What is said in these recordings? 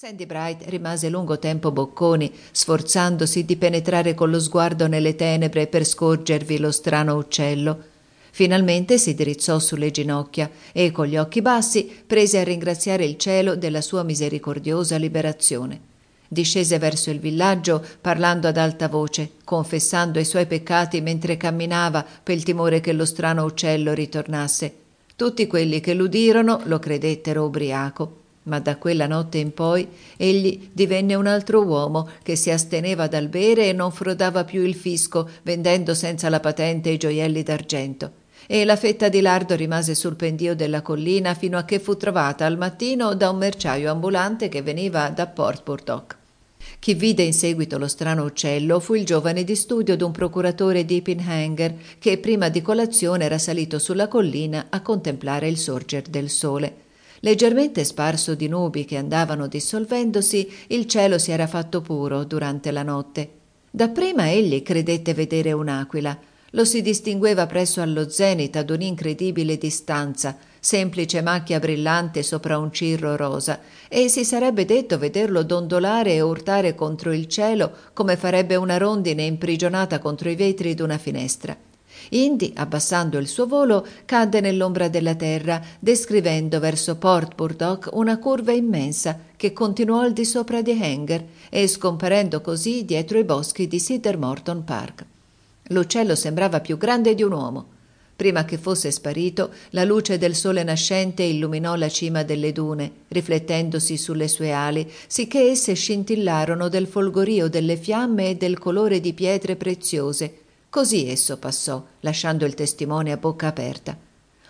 Sandy Bright rimase lungo tempo bocconi, sforzandosi di penetrare con lo sguardo nelle tenebre per scorgervi lo strano uccello. Finalmente si drizzò sulle ginocchia e, con gli occhi bassi, prese a ringraziare il cielo della sua misericordiosa liberazione. Discese verso il villaggio parlando ad alta voce, confessando i suoi peccati mentre camminava per il timore che lo strano uccello ritornasse. Tutti quelli che l'udirono lo credettero ubriaco ma da quella notte in poi egli divenne un altro uomo che si asteneva dal bere e non frodava più il fisco vendendo senza la patente i gioielli d'argento e la fetta di lardo rimase sul pendio della collina fino a che fu trovata al mattino da un merciaio ambulante che veniva da Port Burdock. Chi vide in seguito lo strano uccello fu il giovane di studio d'un procuratore di Ippenhanger che prima di colazione era salito sulla collina a contemplare il sorger del sole. Leggermente sparso di nubi che andavano dissolvendosi, il cielo si era fatto puro durante la notte. Dapprima egli credette vedere un'aquila. Lo si distingueva presso allo zenit ad un'incredibile distanza, semplice macchia brillante sopra un cirro rosa, e si sarebbe detto vederlo dondolare e urtare contro il cielo come farebbe una rondine imprigionata contro i vetri d'una finestra. Indi, abbassando il suo volo, cadde nell'ombra della terra, descrivendo verso Port Burdock una curva immensa che continuò al di sopra di Hanger e scomparendo così dietro i boschi di Cedar Morton Park. L'uccello sembrava più grande di un uomo. Prima che fosse sparito, la luce del sole nascente illuminò la cima delle dune, riflettendosi sulle sue ali, sicché esse scintillarono del folgorio delle fiamme e del colore di pietre preziose, Così esso passò, lasciando il testimone a bocca aperta.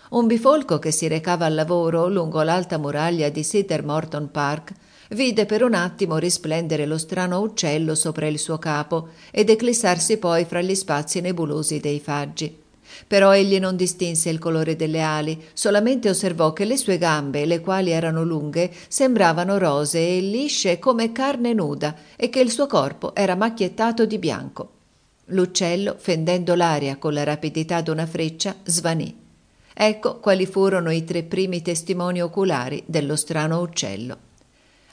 Un bifolco che si recava al lavoro lungo l'alta muraglia di Cedar Morton Park vide per un attimo risplendere lo strano uccello sopra il suo capo ed eclissarsi poi fra gli spazi nebulosi dei faggi. Però egli non distinse il colore delle ali, solamente osservò che le sue gambe, le quali erano lunghe, sembravano rosee e lisce come carne nuda e che il suo corpo era macchiettato di bianco. L'uccello, fendendo l'aria con la rapidità d'una freccia, svanì. Ecco quali furono i tre primi testimoni oculari dello strano uccello.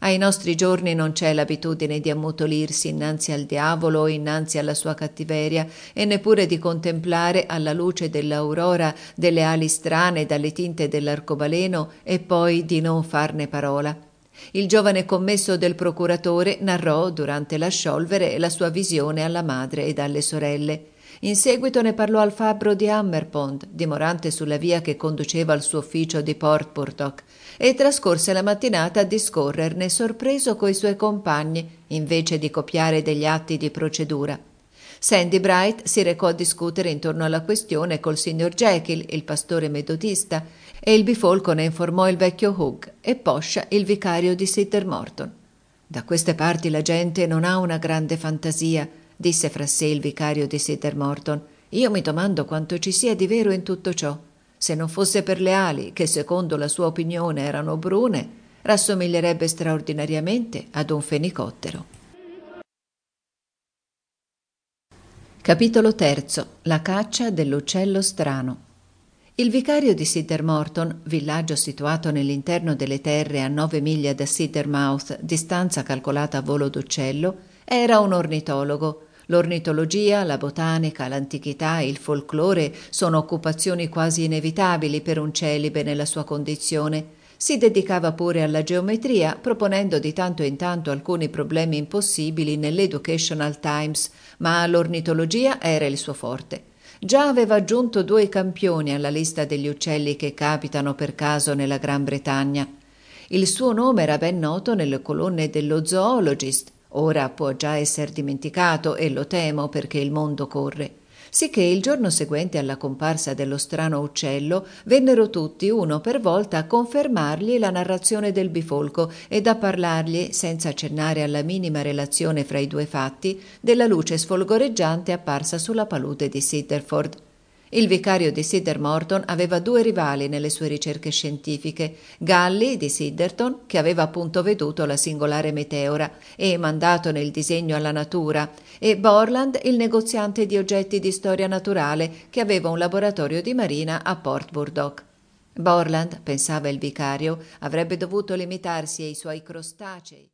Ai nostri giorni non c'è l'abitudine di ammutolirsi innanzi al diavolo o innanzi alla sua cattiveria e neppure di contemplare alla luce dell'aurora delle ali strane dalle tinte dell'arcobaleno e poi di non farne parola. Il giovane commesso del procuratore narrò, durante la sciolvere, la sua visione alla madre ed alle sorelle. In seguito ne parlò al fabbro di Hammerpond, dimorante sulla via che conduceva al suo ufficio di Port Portoc, e trascorse la mattinata a discorrerne sorpreso coi suoi compagni, invece di copiare degli atti di procedura. Sandy Bright si recò a discutere intorno alla questione col signor Jekyll, il pastore metodista, e il bifolco ne informò il vecchio Hook e Poscia il vicario di Sitter Morton. Da queste parti la gente non ha una grande fantasia, disse fra sé il vicario di Sitter Morton. Io mi domando quanto ci sia di vero in tutto ciò. Se non fosse per le ali, che secondo la sua opinione erano brune, rassomiglierebbe straordinariamente ad un fenicottero. Capitolo terzo. La caccia dell'uccello strano. Il vicario di Siddermorton, villaggio situato nell'interno delle terre a nove miglia da Siddermouth, distanza calcolata a volo d'uccello, era un ornitologo. L'ornitologia, la botanica, l'antichità il folklore sono occupazioni quasi inevitabili per un celibe nella sua condizione si dedicava pure alla geometria, proponendo di tanto in tanto alcuni problemi impossibili nell'Educational Times, ma l'ornitologia era il suo forte. Già aveva aggiunto due campioni alla lista degli uccelli che capitano per caso nella Gran Bretagna. Il suo nome era ben noto nelle colonne dello Zoologist, ora può già essere dimenticato e lo temo perché il mondo corre sicché il giorno seguente alla comparsa dello strano uccello vennero tutti uno per volta a confermargli la narrazione del bifolco ed a parlargli, senza accennare alla minima relazione fra i due fatti, della luce sfolgoreggiante apparsa sulla palude di Sitterford. Il vicario di Siddermorton aveva due rivali nelle sue ricerche scientifiche, Galli di Sidderton, che aveva appunto veduto la singolare meteora e mandato nel disegno alla natura, e Borland, il negoziante di oggetti di storia naturale, che aveva un laboratorio di marina a Port Burdock. Borland, pensava il vicario, avrebbe dovuto limitarsi ai suoi crostacei.